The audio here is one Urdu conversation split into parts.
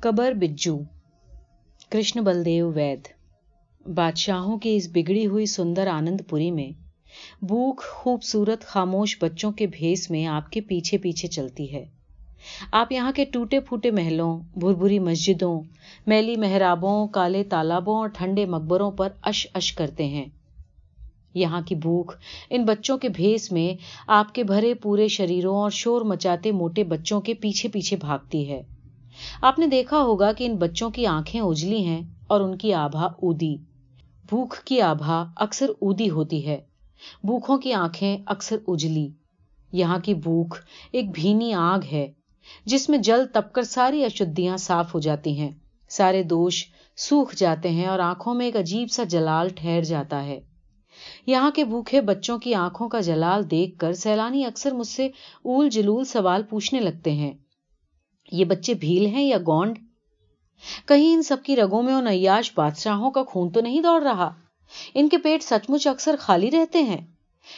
قبر بجو۔ کرشن بلدیو وید۔ بادشاہوں کی اس بگڑی ہوئی سندر آنند پوری میں بھوک خوبصورت خاموش بچوں کے بھیس میں آپ کے پیچھے پیچھے چلتی ہے۔ آپ یہاں کے ٹوٹے پھوٹے محلوں، بھربھری مسجدوں، میلی محرابوں، کالے تالابوں اور ٹھنڈے مقبروں پر اش اش کرتے ہیں۔ یہاں کی بھوک ان بچوں کے بھیس میں آپ کے بھرے پورے شریروں اور شور مچاتے موٹے بچوں کے پیچھے پیچھے بھاگتی ہے۔ آپ نے دیکھا ہوگا کہ ان بچوں کی آنکھیں اجلی ہیں اور ان کی آبھا اودی۔ بھوک کی آبھا اکثر اودی ہوتی ہے۔ بھوکھوں کی آنکھیں اکثر اجلی۔ یہاں کی بھوک ایک بھینی آگ ہے، جس میں جل تپ کر ساری اشدیاں صاف ہو جاتی ہیں۔ سارے دوش سوکھ جاتے ہیں اور آنکھوں میں ایک عجیب سا جلال ٹھہر جاتا ہے۔ یہاں کے بھوکھے بچوں کی آنکھوں کا جلال دیکھ کر سیلانی اکثر مجھ سے اول جلول سوال پوچھنے لگتے ہیں۔ یہ بچے بھیل ہیں یا گونڈ؟ کہیں ان سب کی رگوں میں ان عیاش بادشاہوں کا خون تو نہیں دوڑ رہا؟ ان کے پیٹ سچ مچ اکثر خالی رہتے ہیں۔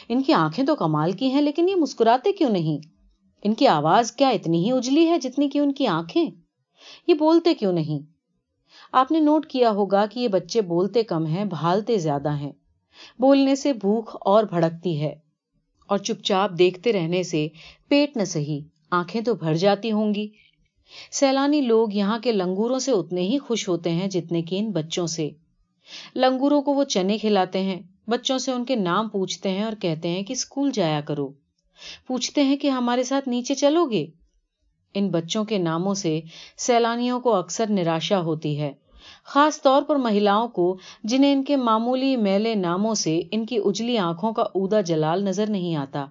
ان کی آنکھیں تو کمال کی ہیں، لیکن یہ مسکراتے کیوں نہیں؟ ان کی آواز کیا اتنی ہی اجلی ہے جتنی کہ ان کی آنکھیں؟ یہ بولتے کیوں نہیں؟ آپ نے نوٹ کیا ہوگا کہ یہ بچے بولتے کم ہیں، بھالتے زیادہ ہیں۔ بولنے سے بھوک اور بھڑکتی ہے۔ اور چپ چاپ دیکھتے رہنے سے پیٹ نہ سہی، آنکھیں تو بھر جاتی ہوں گی۔ سیلانی لوگ یہاں کے لنگوروں سے اتنے ہی خوش ہوتے ہیں جتنے کہ ان بچوں سے۔ لنگوروں کو وہ چنے کھلاتے ہیں، بچوں سے ان کے نام پوچھتے ہیں اور کہتے ہیں کہ اسکول جایا کرو۔ پوچھتے ہیں کہ ہمارے ساتھ نیچے چلو گے؟ ان بچوں کے ناموں سے سیلانیوں کو اکثر نراشا ہوتی ہے۔ خاص طور پر مہیلاؤں کو، جنہیں ان کے معمولی میلے ناموں سے ان کی اجلی آنکھوں کا اودا جلال نظر نہیں آتا۔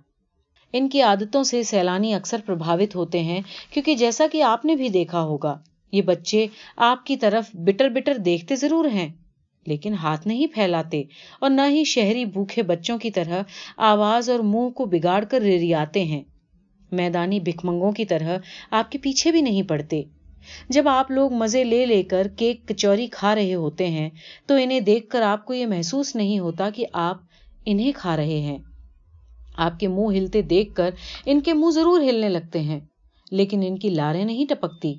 ان کی عادتوں سے سیلانی اکثر پربھاوت ہوتے ہیں، کیونکہ جیسا کہ آپ نے بھی دیکھا ہوگا، یہ بچے آپ کی طرف بٹر بٹر دیکھتے ضرور ہیں، لیکن ہاتھ نہیں پھیلاتے اور نہ ہی شہری بھوکھے بچوں کی طرح آواز اور منہ کو بگاڑ کر ریریاتے ہیں۔ میدانی بھکمنگوں کی طرح آپ کے پیچھے بھی نہیں پڑتے۔ جب آپ لوگ مزے لے لے کر کیک کچوری کھا رہے ہوتے ہیں، تو انہیں دیکھ کر آپ کو یہ محسوس نہیں ہوتا کہ آپ انہیں کھا رہے ہیں۔ آپ کے منہ ہلتے دیکھ کر ان کے منہ ضرور ہلنے لگتے ہیں، لیکن ان کی لاریں نہیں ٹپکتی۔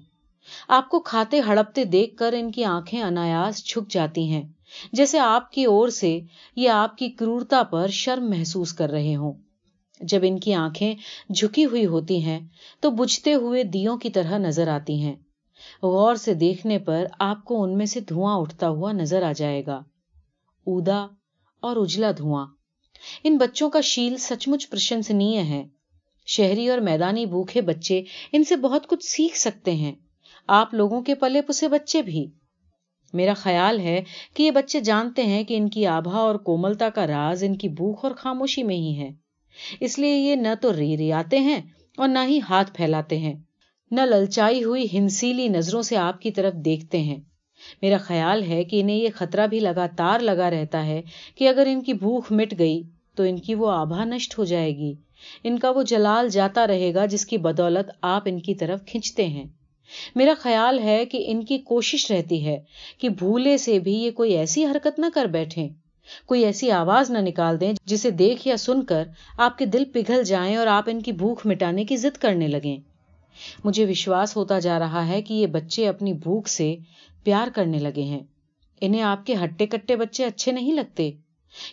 آپ کو کھاتے ہڑپتے دیکھ کر ان کی آنکھیں انایاس جھک جاتی ہیں، جیسے آپ کی اور سے یہ آپ کی کرورتا پر شرم محسوس کر رہے ہوں۔ جب ان کی آنکھیں جھکی ہوئی ہوتی ہیں، تو بجھتے ہوئے دیوں کی طرح نظر آتی ہیں۔ غور سے دیکھنے پر آپ کو ان میں سے دھواں اٹھتا ہوا نظر آ جائے گا۔ اودا اور اجلا دھواں۔ ان بچوں کا شیل سچ مچ پرشنسنی ہے۔ شہری اور میدانی بھوکھے بچے ان سے بہت کچھ سیکھ سکتے ہیں۔ آپ لوگوں کے پلے پسے بچے بھی۔ میرا خیال ہے کہ یہ بچے جانتے ہیں کہ ان کی آبھا اور کوملتا کا راز ان کی بھوک اور خاموشی میں ہی ہے۔ اس لیے یہ نہ تو ری ریاتے ہیں اور نہ ہی ہاتھ پھیلاتے ہیں۔ نہ للچائی ہوئی ہنسیلی نظروں سے آپ کی طرف دیکھتے ہیں۔ میرا خیال ہے کہ انہیں یہ خطرہ بھی لگاتار لگا رہتا ہے کہ اگر ان کی بھوک مٹ گئی تو ان کی وہ آبھا نشٹ ہو جائے گی۔ ان کا وہ جلال جاتا رہے گا جس کی بدولت آپ ان کی طرف کھنچتے ہیں۔ میرا خیال ہے کہ ان کی کوشش رہتی ہے کہ بھولے سے بھی یہ کوئی ایسی حرکت نہ کر بیٹھیں۔ کوئی ایسی آواز نہ نکال دیں جسے دیکھ یا سن کر آپ کے دل پگھل جائیں اور آپ ان کی بھوک مٹانے کی ضد کرنے لگیں۔ مجھے وشواس ہوتا جا رہا ہے کہ یہ بچے اپنی بھوک سے پیار کرنے لگے ہیں۔ انہیں آپ کے ہٹے کٹے بچے اچھے نہیں لگتے۔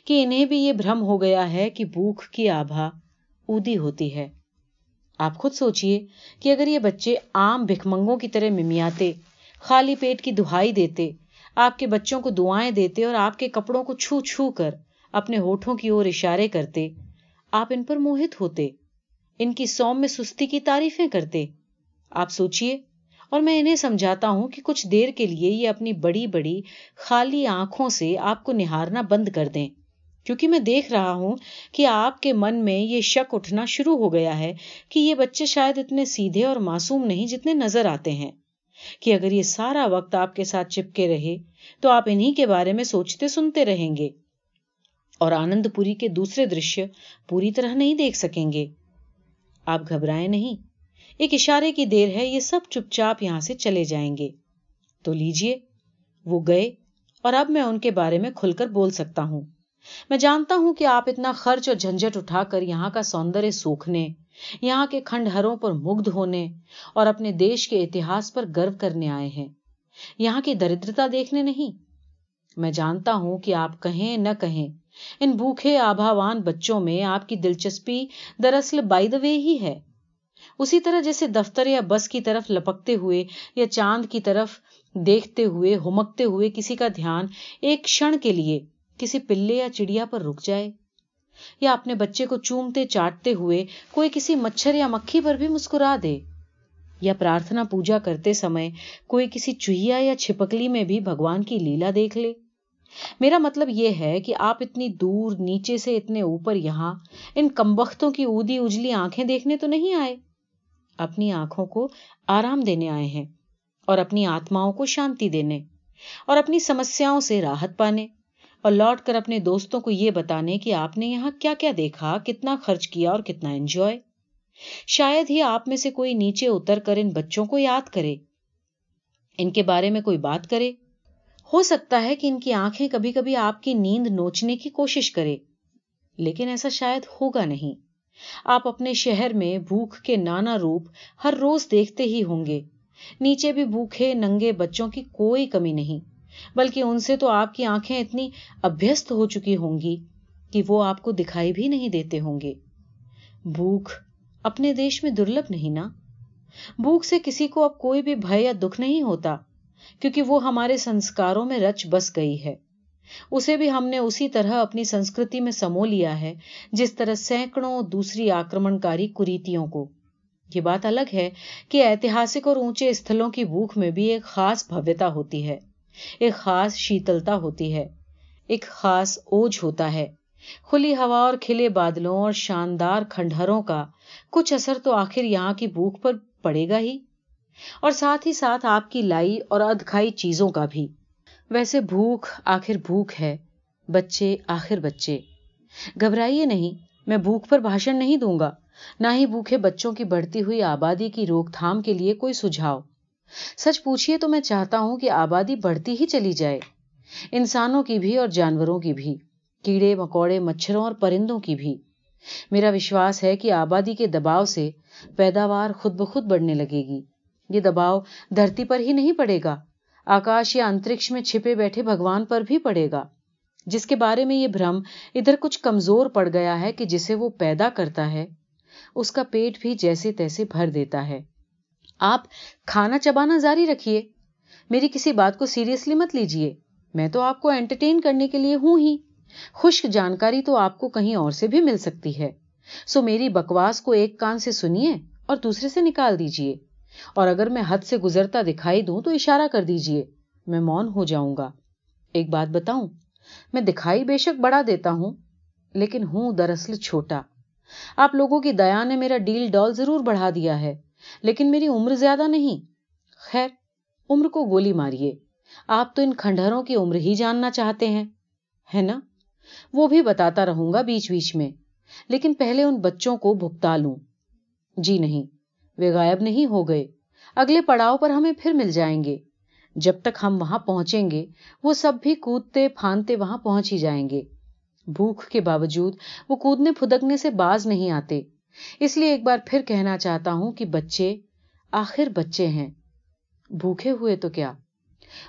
کہ انہیں بھی یہ بھرم ہو گیا ہے کہ بھوک کی آبھا اودی ہوتی ہے۔ آپ خود سوچئے کہ اگر یہ بچے عام بھکمنگوں کی طرح ممیاتے، خالی پیٹ کی دہائی دیتے، آپ کے بچوں کو دعائیں دیتے اور آپ کے کپڑوں کو چھو چھو کر اپنے ہوٹھوں کی اور اشارے کرتے، آپ ان پر موہت ہوتے، ان کی سوم میں سستی کی تعریفیں کرتے۔ آپ سوچئے اور میں انہیں سمجھاتا ہوں کہ کچھ دیر کے لیے یہ اپنی بڑی بڑی خالی آنکھوں سے آپ کو نہارنا بند کر دیں۔ کیونکہ میں دیکھ رہا ہوں کہ آپ کے من میں یہ شک اٹھنا شروع ہو گیا ہے کہ یہ بچے شاید اتنے سیدھے اور معصوم نہیں جتنے نظر آتے ہیں۔ کہ اگر یہ سارا وقت آپ کے ساتھ چپکے رہے تو آپ انہی کے بارے میں سوچتے سنتے رہیں گے۔ اور آنند پوری کے دوسرے درشیہ پوری طرح نہیں دیکھ سکیں گے۔ آپ گھبرائیں نہیں۔ ایک اشارے کی دیر ہے، یہ سب چپ چاپ یہاں سے چلے جائیں گے۔ تو لیجیے، وہ گئے، اور اب میں ان کے بارے میں کھل کر بول سکتا ہوں۔ میں جانتا ہوں کہ آپ اتنا خرچ اور جھنجٹ اٹھا کر یہاں کا سوندر سوکھنے، یہاں کے کھنڈہروں پر مگدھ ہونے، اور اپنے دیش کے اتہاس پر گرو کرنے آئے ہیں۔ یہاں کی دردرتا دیکھنے نہیں۔ میں جانتا ہوں کہ آپ کہیں نہ کہیں ان بھوکھے آبھاوان بچوں میں آپ کی دلچسپی دراصل بائی دا وے ہی ہے۔ اسی طرح جیسے دفتر یا بس کی طرف لپکتے ہوئے یا چاند کی طرف دیکھتے ہوئے ہومکتے ہوئے کسی کا دھیان ایک کھڑ کے لیے کسی پلے یا چڑیا پر رک جائے، یا اپنے بچے کو چومتے، چاٹتے ہوئے کوئی کسی مچھر یا مکھی پر بھی مسکرا دے، یا پرارتھنا پوجا کرتے سمے کوئی کسی چوہیا یا چھپکلی میں بھی بھگوان کی لیلا دیکھ لے۔ میرا مطلب یہ ہے کہ آپ اتنی دور، نیچے سے اتنے اوپر یہاں ان کمبختوں کی اودی اجلی آنکھیں دیکھنے تو نہیں آئے۔ اپنی آنکھوں کو آرام دینے آئے ہیں اور اپنی آتماؤں کو شانتی دینے اور اپنی سمسیاؤں سے راحت پانے اور لوٹ کر اپنے دوستوں کو یہ بتانے کہ آپ نے یہاں کیا کیا دیکھا، کتنا خرچ کیا اور کتنا انجوائے شاید ہی آپ میں سے کوئی نیچے اتر کر ان بچوں کو یاد کرے، ان کے بارے میں کوئی بات کرے۔ ہو سکتا ہے کہ ان کی آنکھیں کبھی کبھی آپ کی نیند نوچنے کی کوشش کرے، لیکن ایسا شاید ہوگا نہیں۔ آپ اپنے شہر میں بھوک کے نانا روپ ہر روز دیکھتے ہی ہوں گے۔ نیچے بھی بھوکھے ننگے بچوں کی کوئی کمی نہیں، بلکہ ان سے تو آپ کی آنکھیں اتنی ابھیست ہو چکی ہوں گی کہ وہ آپ کو دکھائی بھی نہیں دیتے ہوں گے۔ بھوک اپنے دیش میں درلب نہیں نا؟ بھوک سے کسی کو اب کوئی بھی بھے یا دکھ نہیں ہوتا، کیونکہ وہ ہمارے سنسکاروں میں رچ بس گئی ہے۔ اسے بھی ہم نے اسی طرح اپنی سنسکرتی میں سمو لیا ہے، جس طرح سینکڑوں دوسری آکرمنکاری کریتیوں کو۔ یہ بات الگ ہے کہ ایتہاسک اور اونچے استھلوں کی بھوک میں بھی ایک خاص بھویتا ہوتی ہے، ایک خاص شیتلتا ہوتی ہے، ایک خاص اوج ہوتا ہے۔ کھلی ہوا اور کھلے بادلوں اور شاندار کھنڈہروں کا کچھ اثر تو آخر یہاں کی بھوک پر پڑے گا ہی۔ اور ساتھ ہی ساتھ آپ کی لائی اور ادکھائی چیزوں کا بھی۔ ویسے بھوک آخر بھوک ہے، بچے آخر بچے۔ گھبرائیے نہیں، میں بھوک پر بھاشن نہیں دوں گا۔ نہ ہی بھوکھے بچوں کی بڑھتی ہوئی آبادی کی روک تھام کے لیے کوئی سجھاؤ۔ سچ پوچھیے تو میں چاہتا ہوں کہ آبادی بڑھتی ہی چلی جائے۔ انسانوں کی بھی اور جانوروں کی بھی، کیڑے، مکوڑے، مچھروں اور پرندوں کی بھی۔ میرا وشواس ہے کہ آبادی کے دباؤ سے پیداوار خود بخود بڑھنے لگے گی۔ یہ دباؤ دھرتی پر ہی نہیں پڑے گا۔ آکاش یا انترکش میں چھپے بیٹھے بھگوان پر بھی پڑے گا۔ جس کے بارے میں یہ بھرم ادھر کچھ کمزور پڑ گیا ہے کہ جسے وہ پیدا کرتا ہے، اس کا پیٹ بھی جیسے تیسے بھر دیتا ہے۔ آپ کھانا چبانا جاری رکھیے۔ میری کسی بات کو سیریسلی مت لیجیے میں تو آپ کو انٹرٹین کرنے کے لیے ہوں ہی۔ خشک جانکاری تو آپ کو کہیں اور سے بھی مل سکتی ہے۔ سو میری بکواس کو ایک کان سے سنیے اور دوسرے سے نکال دیجیے اور اگر میں حد سے گزرتا دکھائی دوں تو اشارہ کر دیجیے میں مون ہو جاؤں گا۔ ایک بات بتاؤں، میں دکھائی بے شک بڑا دیتا ہوں، لیکن ہوں دراصل چھوٹا۔ آپ لوگوں کی دیا نے میرا ڈیل ڈال ضرور بڑھا دیا ہے، لیکن میری عمر زیادہ نہیں۔ خیر، عمر کو گولی ماریے۔ آپ تو ان کھنڈہروں کی عمر ہی جاننا چاہتے ہیں، ہے نا؟ وہ بھی بتاتا رہوں گا بیچ بیچ میں، لیکن پہلے ان بچوں کو بھگتا لوں۔ جی نہیں۔ وہ غائب نہیں ہو گئے۔ اگلے پڑاؤ پر ہمیں پھر مل جائیں گے۔ جب تک ہم وہاں پہنچیں گے، وہ سب بھی کودتے پھاندتے وہاں پہنچ ہی جائیں گے۔ بھوک کے باوجود وہ کودنے پھدکنے سے باز نہیں آتے۔ اس لیے ایک بار پھر کہنا چاہتا ہوں کہ بچے، آخر بچے ہیں۔ بھوکے ہوئے تو کیا؟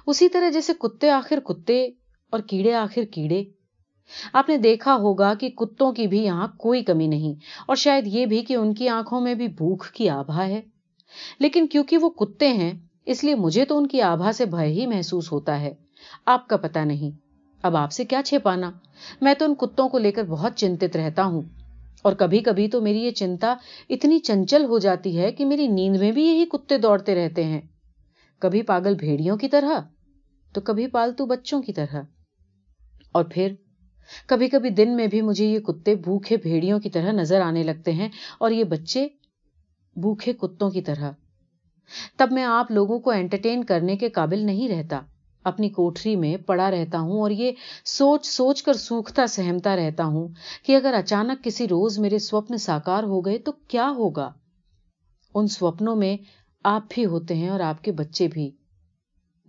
اسی طرح جیسے کتے آخر کتے اور کیڑے آخر کیڑے۔ آپ نے دیکھا ہوگا کہ کتوں کی بھی یہاں کوئی کمی نہیں، اور شاید یہ بھی کہ ان کی آنکھوں میں بھی بھوک کی آبھا ہے۔ لیکن کیونکہ وہ کتے ہیں، اس لیے مجھے تو ان کی آبھا سے بھے ہی محسوس ہوتا ہے۔ آپ کا پتا نہیں۔ اب آپ سے کیا چھپانا؟ میں تو ان کتوں کو لے کر بہت چنتت رہتا ہوں۔ اور کبھی کبھی تو میری یہ چنتا اتنی چنچل ہو جاتی ہے کہ میری نیند میں بھی یہی کتے دوڑتے رہتے ہیں۔ کبھی پاگل بھیڑیوں کی طرح، تو کبھی پالتو بچوں کی طرح۔ اور پھر کبھی کبھی دن میں بھی مجھے یہ کتے بھوکھے بھیڑیوں کی طرح نظر آنے لگتے ہیں اور یہ بچے بھوکھے کتوں کی طرح۔ تب میں آپ لوگوں کو انٹرٹین کرنے کے قابل نہیں رہتا۔ اپنی کوٹری میں پڑا رہتا ہوں اور یہ سوچ سوچ کر سوکھتا سہمتا رہتا ہوں کہ اگر اچانک کسی روز میرے سوپن ساکار ہو گئے تو کیا ہوگا؟ ان سوپنوں میں آپ بھی ہوتے ہیں اور آپ کے بچے بھی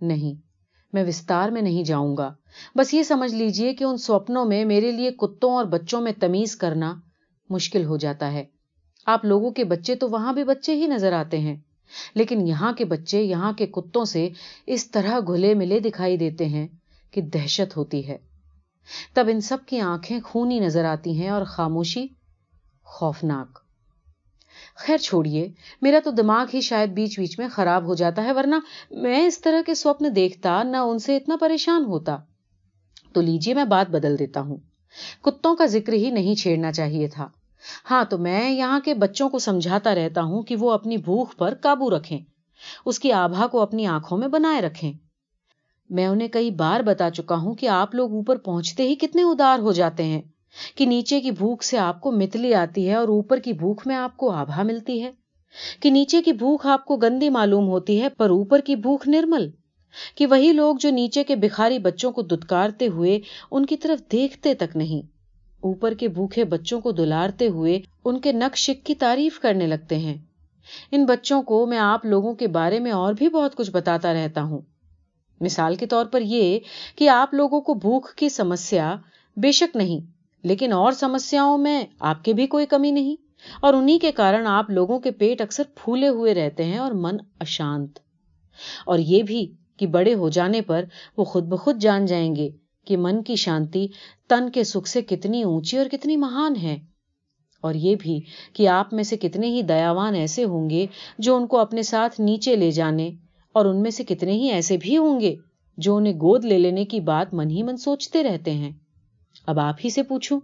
نہیں۔ میں وستار میں نہیں جاؤں گا۔ بس یہ سمجھ لیجیے کہ ان سوپنوں میں میرے لیے کتوں اور بچوں میں تمیز کرنا مشکل ہو جاتا ہے۔ آپ لوگوں کے بچے تو وہاں بھی بچے ہی نظر آتے ہیں، لیکن یہاں کے بچے یہاں کے کتوں سے اس طرح گھلے ملے دکھائی دیتے ہیں کہ دہشت ہوتی ہے۔ تب ان سب کی آنکھیں خونی نظر آتی ہیں اور خاموشی خوفناک۔ خیر چھوڑیے، میرا تو دماغ ہی شاید بیچ بیچ میں خراب ہو جاتا ہے، ورنہ میں اس طرح کے سوپن دیکھتا نہ ان سے اتنا پریشان ہوتا۔ تو لیجیے میں بات بدل دیتا ہوں۔ کتوں کا ذکر ہی نہیں چھیڑنا چاہیے تھا۔ ہاں تو میں یہاں کے بچوں کو سمجھاتا رہتا ہوں کہ وہ اپنی بھوک پر قابو رکھیں، اس کی آبا کو اپنی آنکھوں میں بنائے رکھیں۔ میں انہیں کئی بار بتا چکا ہوں کہ آپ لوگ اوپر پہنچتے ہی کتنے ادار ہو جاتے ہیں۔ کہ نیچے کی بھوک سے آپ کو متلی آتی ہے اور اوپر کی بھوک میں آپ کو آبا ملتی ہے۔ کہ نیچے کی بھوک آپ کو گندی معلوم ہوتی ہے، پر اوپر کی بھوک نرمل۔ کہ وہی لوگ جو نیچے کے بخاری بچوں کو دتکارتے ہوئے ان کی طرف دیکھتے تک نہیں، اوپر کے بھوکے بچوں کو دلارتے ہوئے ان کے نقش کی تعریف کرنے لگتے ہیں۔ ان بچوں کو میں آپ لوگوں کے بارے میں اور بھی بہت کچھ بتاتا رہتا ہوں۔ مثال کے طور پر یہ کہ آپ لوگوں کو بھوک کی سمسیا بے شک نہیں لیکن اور سمسیاؤں میں آپ کے بھی کوئی کمی نہیں۔ اور انہی کے کارن آپ لوگوں کے پیٹ اکثر پھولے ہوئے رہتے ہیں اور من اشانت۔ اور یہ بھی کہ بڑے ہو جانے پر وہ خود بخود جان جائیں گے کہ من کی شانتی تن کے سکھ سے کتنی اونچی اور کتنی مہان ہے۔ اور یہ بھی کہ آپ میں سے کتنے ہی دیاوان ایسے ہوں گے جو ان کو اپنے ساتھ نیچے لے جانے اور ان میں سے کتنے ہی ایسے بھی ہوں گے جو انہیں گود لے لینے کی بات من ہی من سوچتے رہتے ہیں۔ اب آپ ہی سے پوچھوں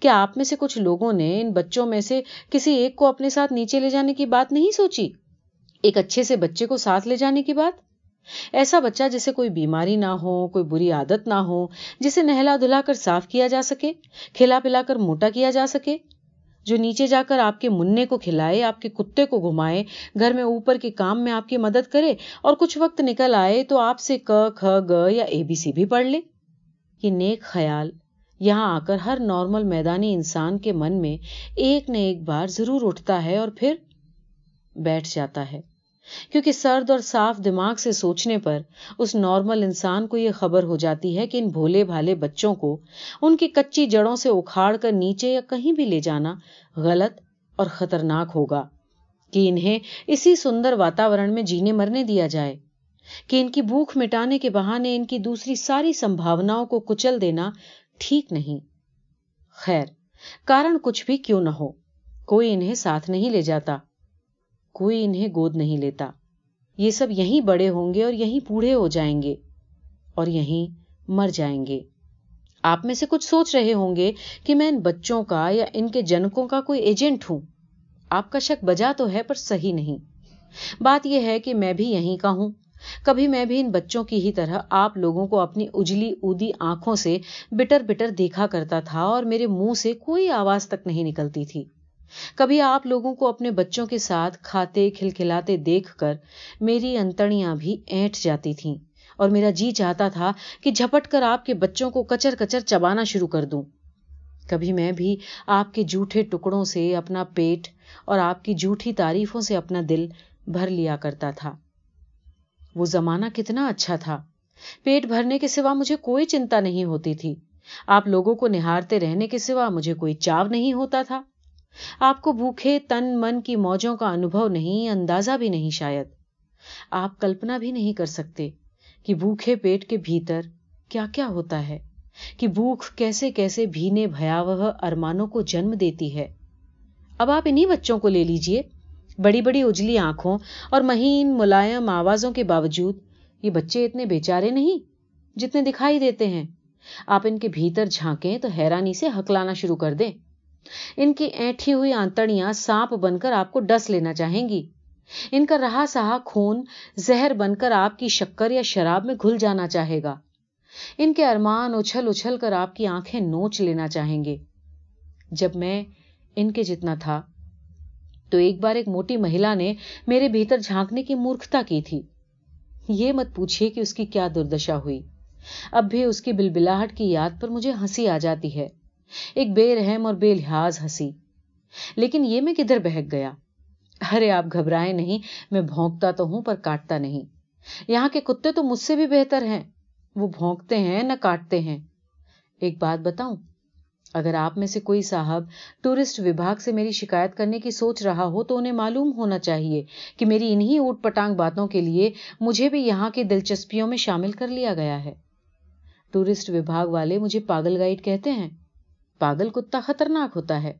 کہ آپ میں سے کچھ لوگوں نے ان بچوں میں سے کسی ایک کو اپنے ساتھ نیچے لے جانے کی بات نہیں سوچی؟ ایک اچھے سے بچے کو ساتھ لے جانے کی بات؟ ایسا بچہ جسے کوئی بیماری نہ ہو، کوئی بری عادت نہ ہو، جسے نہلا دھلا کر صاف کیا جا سکے، کھلا پلا کر موٹا کیا جا سکے، جو نیچے جا کر آپ کے منہ کو کھلائے، آپ کے کتے کو گھمائے، گھر میں اوپر کے کام میں آپ کی مدد کرے اور کچھ وقت نکل آئے تو آپ سے ک، کھ، گ یا اے بی سی بھی پڑھ لے؟ یہ نیک خیال یہاں آ کر ہر نارمل میدانی انسان کے من میں ایک نہ ایک بار ضرور اٹھتا ہے اور پھر بیٹھ جاتا ہے۔ کیونکہ سرد اور صاف دماغ سے سوچنے پر اس نارمل انسان کو یہ خبر ہو جاتی ہے کہ ان بھولے بھالے بچوں کو ان کی کچی جڑوں سے اکھاڑ کر نیچے یا کہیں بھی لے جانا غلط اور خطرناک ہوگا۔ کہ انہیں اسی سندر واتاورن میں جینے مرنے دیا جائے۔ کہ ان کی بھوک مٹانے کے بہانے ان کی دوسری ساری سمبھاوناؤں کو کچل دینا ٹھیک نہیں۔ خیر، کارن کچھ بھی کیوں نہ ہو۔ کوئی انہیں ساتھ نہیں لے جاتا۔ کوئی انہیں گود نہیں لیتا۔ یہ سب یہیں بڑے ہوں گے اور یہیں بوڑھے ہو جائیں گے اور یہیں مر جائیں گے۔ آپ میں سے کچھ سوچ رہے ہوں گے کہ میں ان بچوں کا یا ان کے جنکوں کا کوئی ایجنٹ ہوں۔ آپ کا شک بجا تو ہے پر صحیح نہیں۔ بات یہ ہے کہ میں بھی یہیں کا ہوں۔ کبھی میں بھی ان بچوں کی ہی طرح آپ لوگوں کو اپنی اجلی اودی آنکھوں سے بٹر بٹر دیکھا کرتا تھا اور میرے منہ سے کوئی آواز تک نہیں نکلتی تھی۔ کبھی آپ لوگوں کو اپنے بچوں کے ساتھ کھاتے، کھلکھلاتے دیکھ کر میری انتڑیاں بھی اینٹ جاتی تھیں اور میرا جی چاہتا تھا کہ جھپٹ کر آپ کے بچوں کو کچر کچر چبانا شروع کر دوں۔ کبھی میں بھی آپ کے جھوٹے ٹکڑوں سے اپنا پیٹ اور آپ کی جھوٹی تعریفوں سے اپنا دل بھر لیا کرتا تھا۔ وہ زمانہ کتنا اچھا تھا۔ پیٹ بھرنے کے سوا مجھے کوئی چنتا نہیں ہوتی تھی۔ آپ لوگوں کو نہارتے رہنے کے سوا مجھے کوئی چاو نہیں ہوتا تھا۔ آپ کو بھوکے تن من کی موجوں کا انوبھو نہیں، اندازہ بھی نہیں شاید۔ آپ کلپنا بھی نہیں کر سکتے کہ بھوکے پیٹ کے بھیتر کیا کیا ہوتا ہے، کہ بھوک کیسے کیسے بھینے بھیاوہ ارمانوں کو جنم دیتی ہے۔ اب آپ انہیں بچوں کو لے لیجیے۔ بڑی بڑی اجلی آنکھوں اور مہین ملائم آوازوں کے باوجود یہ بچے اتنے بیچارے نہیں جتنے دکھائی دیتے ہیں۔ آپ ان کے بھیتر جھانکیں تو حیرانی سے ہکلانا شروع کر دیں۔ ان کی اینٹھی ہوئی آنتڑیاں سانپ بن کر آپ کو ڈس لینا چاہیں گی۔ ان کا رہا سہا خون زہر بن کر آپ کی شکر یا شراب میں گھل جانا چاہے گا۔ ان کے ارمان اچھل اچھل کر آپ کی آنکھیں نوچ لینا چاہیں گے۔ جب میں ان کے جتنا تھا تو ایک بار ایک موٹی مہیلا نے میرے بھیتر جھانکنے کی مورکھتا کی تھی۔ یہ مت پوچھیے کہ اس کی کیا دردشا ہوئی۔ اب بھی اس کی بلبلاہٹ کی یاد پر مجھے ہنسی آ جاتی ہے۔ ایک بے رحم اور بے لحاظ ہنسی۔ لیکن یہ میں کدھر بہک گیا؟ ارے آپ گھبرائے نہیں، میں بھونکتا تو ہوں پر کاٹتا نہیں۔ یہاں کے کتے تو مجھ سے بھی بہتر ہیں۔ وہ بھونکتے ہیں نہ کاٹتے ہیں۔ ایک بات بتاؤں؟ اگر آپ میں سے کوئی صاحب ٹورسٹ وبھاگ سے میری شکایت کرنے کی سوچ رہا ہو تو انہیں معلوم ہونا چاہیے کہ میری انہی اوٹ پٹانگ باتوں کے لیے مجھے بھی یہاں کی دلچسپیوں میں شامل کر لیا گیا ہے۔ ٹورسٹ وبھاگ والے مجھے پاگل گائیڈ کہتے ہیں، پاگل کتا خطرناک ہوتا ہے،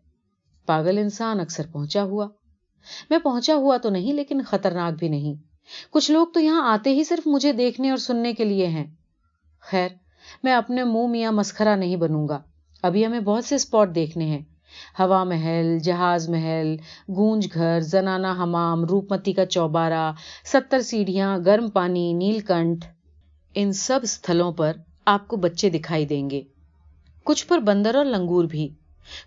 پاگل انسان اکثر پہنچا ہوا۔ میں پہنچا ہوا تو نہیں لیکن خطرناک بھی نہیں۔ کچھ لوگ تو یہاں آتے ہی صرف مجھے دیکھنے اور سننے کے لیے ہیں۔ خیر، میں اپنے منہ میاں مسخرا نہیں بنوں گا۔ ابھی ہمیں بہت سے اسپاٹ دیکھنے ہیں۔ ہوا محل، جہاز محل، گونج گھر، زنانہ حمام روپ متی کا چوبارہ، ستر سیڑھیاں، گرم پانی نیل کنٹھ ان سب استھلوں پر آپ کو بچے دکھائی دیں گے۔ کچھ پر بندر اور لنگور بھی۔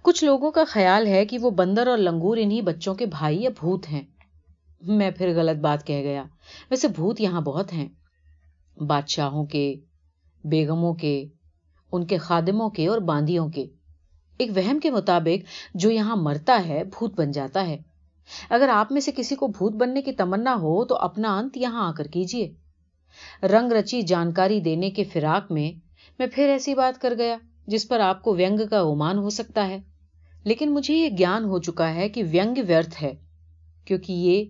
کچھ لوگوں کا خیال ہے کہ وہ بندر اور لنگور انہی بچوں کے بھائی یا بھوت ہیں۔ میں پھر غلط بات کہہ گیا۔ ویسے بھوت یہاں بہت ہیں۔ بادشاہوں کے، بیگموں کے ان کے خادموں کے اور باندیوں کے۔ ایک وہم کے مطابق جو یہاں مرتا ہے، بھوت بن جاتا ہے۔ اگر آپ میں سے کسی کو بھوت بننے کی تمنا ہو، تو اپنا انت یہاں آ کر کیجیے رنگ رچی جانکاری دینے کے فراق میں میں پھر ایسی بات کر گیا جس پر آپ کو وینگ کا اومان ہو سکتا ہے۔ لیکن مجھے یہ گیان ہو چکا ہے کہ وینگ ویرتھ ہے، کیونکہ یہ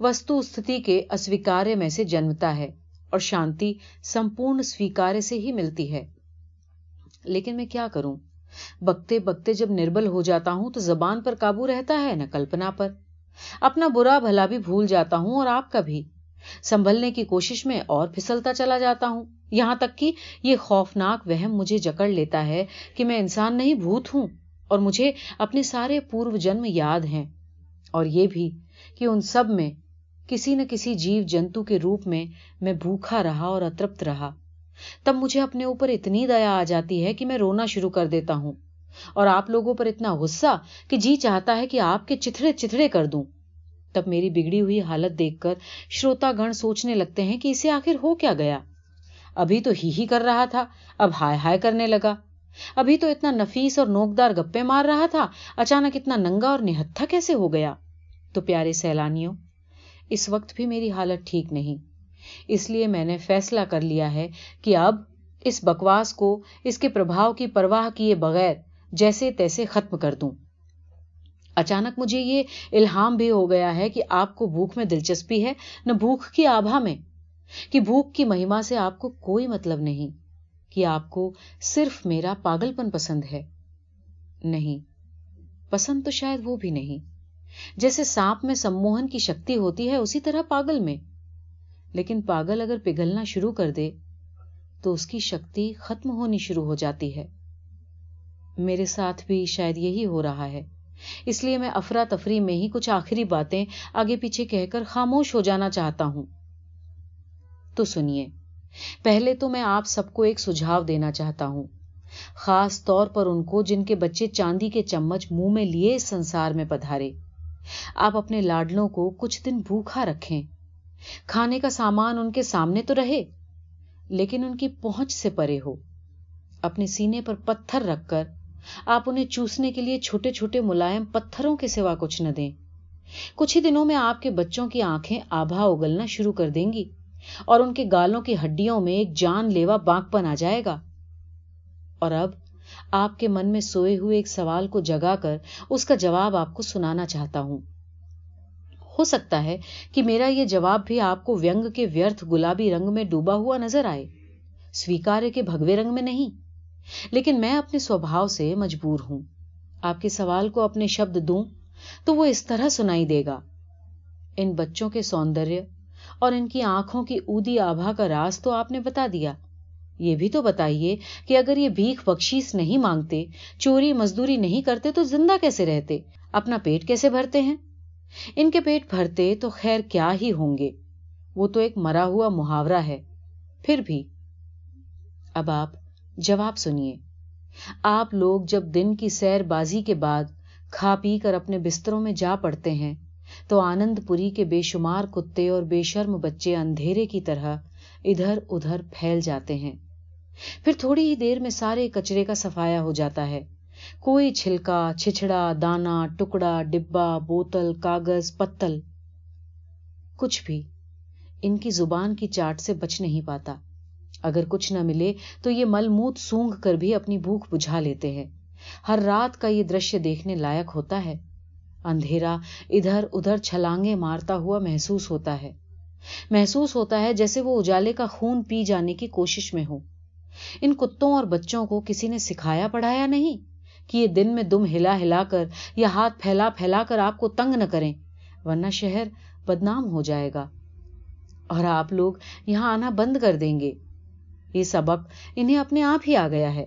وستو استھتی کے اسویکاریہ میں سے جنمتا ہے اور شانتی سمپورن سویکاریہ سے ہی ملتی ہے۔ لیکن میں کیا کروں؟ بکتے بکتے جب نربل ہو جاتا ہوں تو زبان پر قابو رہتا ہے نہ کلپنا پر۔ اپنا برا بھلا بھی بھول جاتا ہوں اور آپ کا بھی۔ سنبھلنے کی کوشش میں اور پھسلتا چلا جاتا ہوں۔ یہاں تک کہ یہ خوفناک وہم مجھے جکڑ لیتا ہے کہ میں انسان نہیں، بھوت ہوں اور مجھے اپنے سارے پورو جنم یاد ہیں۔ اور یہ بھی کہ ان سب میں کسی نہ کسی جیو جنتو کے روپ میں میں بھوکھا رہا اور اترپت رہا۔ تب مجھے اپنے اوپر اتنی دیا آ جاتی ہے کہ میں رونا شروع کر دیتا ہوں۔ اور آپ لوگوں پر اتنا غصہ کہ جی چاہتا ہے کہ آپ کے چتھڑے چتھڑے کر دوں۔ تب میری بگڑی ہوئی حالت دیکھ کر شروتا گن سوچنے لگتے ہیں کہ اسے آخر ہو کیا گیا۔ ابھی تو ہی ہی کر رہا تھا، اب ہائے ہائے کرنے لگا۔ ابھی تو اتنا نفیس اور نوکدار گپے مار رہا تھا، اچانک اتنا ننگا اور نہتھا کیسے ہو گیا؟ تو پیارے سیلانیوں، اس وقت بھی میری حالت ٹھیک نہیں۔ اس لیے میں نے فیصلہ کر لیا ہے کہ اب اس بکواس کو اس کے پربھاؤ کی پرواہ کیے بغیر جیسے تیسے ختم کر دوں۔ اچانک مجھے یہ الہام بھی ہو گیا ہے کہ آپ کو بھوک میں دلچسپی ہے، نہ بھوک کی آبا میں۔ کہ بھوک کی مہیما سے آپ کو کوئی مطلب نہیں کہ آپ کو صرف میرا پاگل پن پسند ہے۔ نہیں، پسند تو شاید وہ بھی نہیں۔ جیسے سانپ میں سموہن کی شکتی ہوتی ہے، اسی طرح پاگل میں۔ لیکن پاگل اگر پگھلنا شروع کر دے تو اس کی شکتی ختم ہونی شروع ہو جاتی ہے۔ میرے ساتھ بھی شاید یہی ہو رہا ہے۔ اس لیے میں افراتفری میں ہی کچھ آخری باتیں آگے پیچھے کہہ کر خاموش ہو جانا چاہتا ہوں۔ تو سنیے، پہلے تو میں آپ سب کو ایک سجھاؤ دینا چاہتا ہوں۔ خاص طور پر ان کو جن کے بچے چاندی کے چمچ منہ میں لیے اس سنسار میں پدھارے۔ آپ اپنے لاڈلوں کو کچھ دن بھوکھا رکھیں۔ کھانے کا سامان ان کے سامنے تو رہے، لیکن ان کی پہنچ سے پرے ہو۔ اپنے سینے پر پتھر رکھ کر آپ انہیں چوسنے کے لیے چھوٹے چھوٹے ملائم پتھروں کے سوا کچھ نہ دیں۔ کچھ ہی دنوں میں آپ کے بچوں کی آنکھیں آبا اگلنا شروع کر دیں گی اور ان کے گالوں کی ہڈیوں میں ایک جان لیوا بانک پن آ جائے گا۔ اور اب آپ کے من میں سوئے ہوئے ایک سوال کو جگا کر اس کا جواب آپ کو سنانا چاہتا ہوں۔ ہو سکتا ہے کہ میرا یہ جواب بھی آپ کو وینگ کے ویرتھ گلابی رنگ میں ڈوبا ہوا نظر آئے۔ سویکار کے بھگوے رنگ میں نہیں۔ لیکن میں اپنے سوبھاؤ سے مجبور ہوں۔ آپ کے سوال کو اپنے شبد دوں تو وہ اس طرح سنائی دے گا۔ ان بچوں کے سوندر اور ان کی آنکھوں کی اودی آبا کا راز تو آپ نے بتا دیا۔ یہ بھی تو بتائیے کہ اگر یہ بھیک بخشیس نہیں مانگتے، چوری مزدوری نہیں کرتے تو زندہ کیسے رہتے؟ اپنا پیٹ کیسے بھرتے ہیں؟ ان کے پیٹ بھرتے تو خیر کیا ہی ہوں گے۔ وہ تو ایک مرا ہوا محاورہ ہے۔ پھر بھی۔ اب آپ جواب سنیے۔ آپ لوگ جب دن کی سیر بازی کے بعد کھا پی کر اپنے بستروں میں جا پڑتے ہیں، تو آنند پوری کے بے شمار کتے اور بے شرم بچے اندھیرے کی طرح ادھر ادھر پھیل جاتے ہیں۔ پھر تھوڑی ہی دیر میں سارے کچرے کا سفایا ہو جاتا ہے۔ کوئی چھلکا چھچڑا دانا، ٹکڑا ڈبا بوتل، کاغذ، پتل۔ کچھ بھی ان کی زبان کی چاٹ سے بچ نہیں پاتا۔ اگر کچھ نہ ملے تو یہ مل موت سونگ کر بھی اپنی بھوک بجھا لیتے ہیں۔ ہر رات کا یہ درشیہ دیکھنے لائق ہوتا ہے۔ اندھیرا ادھر ادھر چھلانگے مارتا ہوا محسوس ہوتا ہے۔ محسوس ہوتا ہے جیسے وہ اجالے کا خون پی جانے کی کوشش میں ہو ان کتوں اور بچوں کو کسی نے سکھایا پڑھایا نہیں؟ کہ یہ دن میں دم ہلا ہلا کر یا ہاتھ پھیلا پھیلا کر آپ کو تنگ نہ کریں، ورنہ شہر بدنام ہو جائے گا۔ اور آپ لوگ یہاں آنا بند کر دیں گے۔ یہ سبق انہیں اپنے آپ ہی آ گیا ہے۔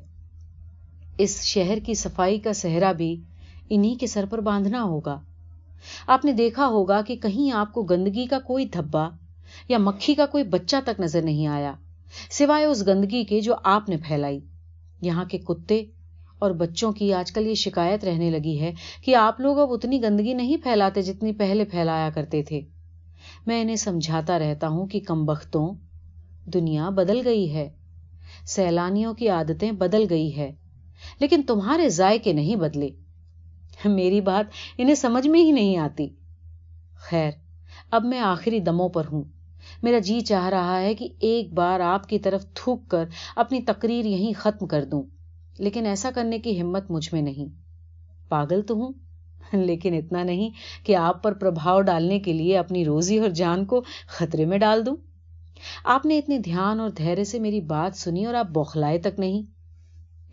اس شہر کی صفائی کا صحرا بھی انہی کے سر پر باندھنا ہوگا۔ آپ نے دیکھا ہوگا کہ کہیں آپ کو گندگی کا کوئی دھبا یا مکھی کا کوئی بچہ تک نظر نہیں آیا، سوائے اس گندگی کے جو آپ نے پھیلائی۔ یہاں کے کتے اور بچوں کی آج کل یہ شکایت رہنے لگی ہے کہ آپ لوگ اب اتنی گندگی نہیں پھیلاتے جتنی پہلے پھیلایا کرتے تھے۔ میں انہیں سمجھاتا رہتا ہوں کہ کم بختوں دنیا بدل گئی ہے، سیلانیوں کی عادتیں بدل گئی ہے، لیکن تمہارے ذائقے نہیں بدلے۔ میری بات انہیں سمجھ میں ہی نہیں آتی۔ خیر، اب میں آخری دموں پر ہوں۔ میرا جی چاہ رہا ہے کہ ایک بار آپ کی طرف تھوک کر اپنی تقریر یہیں ختم کر دوں۔ لیکن ایسا کرنے کی ہمت مجھ میں نہیں۔ پاگل تو ہوں، لیکن اتنا نہیں کہ آپ پر پربھاؤ ڈالنے کے لیے اپنی روزی اور جان کو خطرے میں ڈال دوں۔ آپ نے اتنے دھیان اور دھیرے سے میری بات سنی اور آپ بوکھلائے تک نہیں۔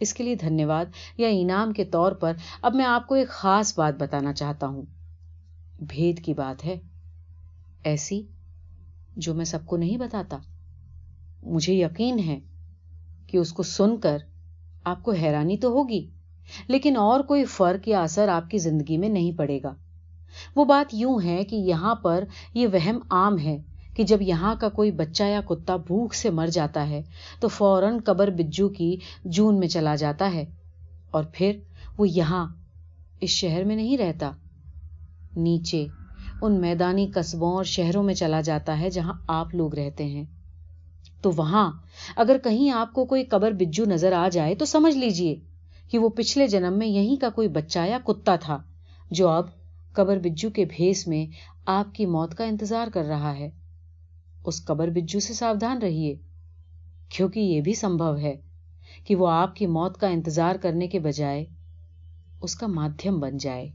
اس کے لیے دھنیہ واد یا انعام کے طور پر اب میں آپ کو ایک خاص بات بتانا چاہتا ہوں۔ بھید کی بات ہے، ایسی جو میں سب کو نہیں بتاتا۔ مجھے یقین ہے کہ اس کو سن کر آپ کو حیرانی تو ہوگی، لیکن اور کوئی فرق یا اثر آپ کی زندگی میں نہیں پڑے گا۔ وہ بات یوں ہے کہ یہاں پر یہ وہم عام ہے کہ جب یہاں کا کوئی بچہ یا کتا بھوک سے مر جاتا ہے تو فوراً قبر بجو کی جون میں چلا جاتا ہے اور پھر وہ یہاں اس شہر میں نہیں رہتا۔ نیچے ان میدانی قصبوں اور شہروں میں چلا جاتا ہے جہاں آپ لوگ رہتے ہیں۔ تو وہاں، اگر کہیں آپ کو کوئی قبر بجو نظر آ جائے تو سمجھ لیجیے کہ وہ پچھلے جنم میں یہیں کا کوئی بچہ یا کتا تھا جو اب قبر بجو کے بھیس میں آپ کی موت کا انتظار کر رہا ہے۔ اس قبر بجو سے ساودھان رہیے، کیونکہ یہ بھی سمبھو ہے کہ وہ آپ کی موت کا انتظار کرنے کے بجائے اس کا مادھیم بن جائے۔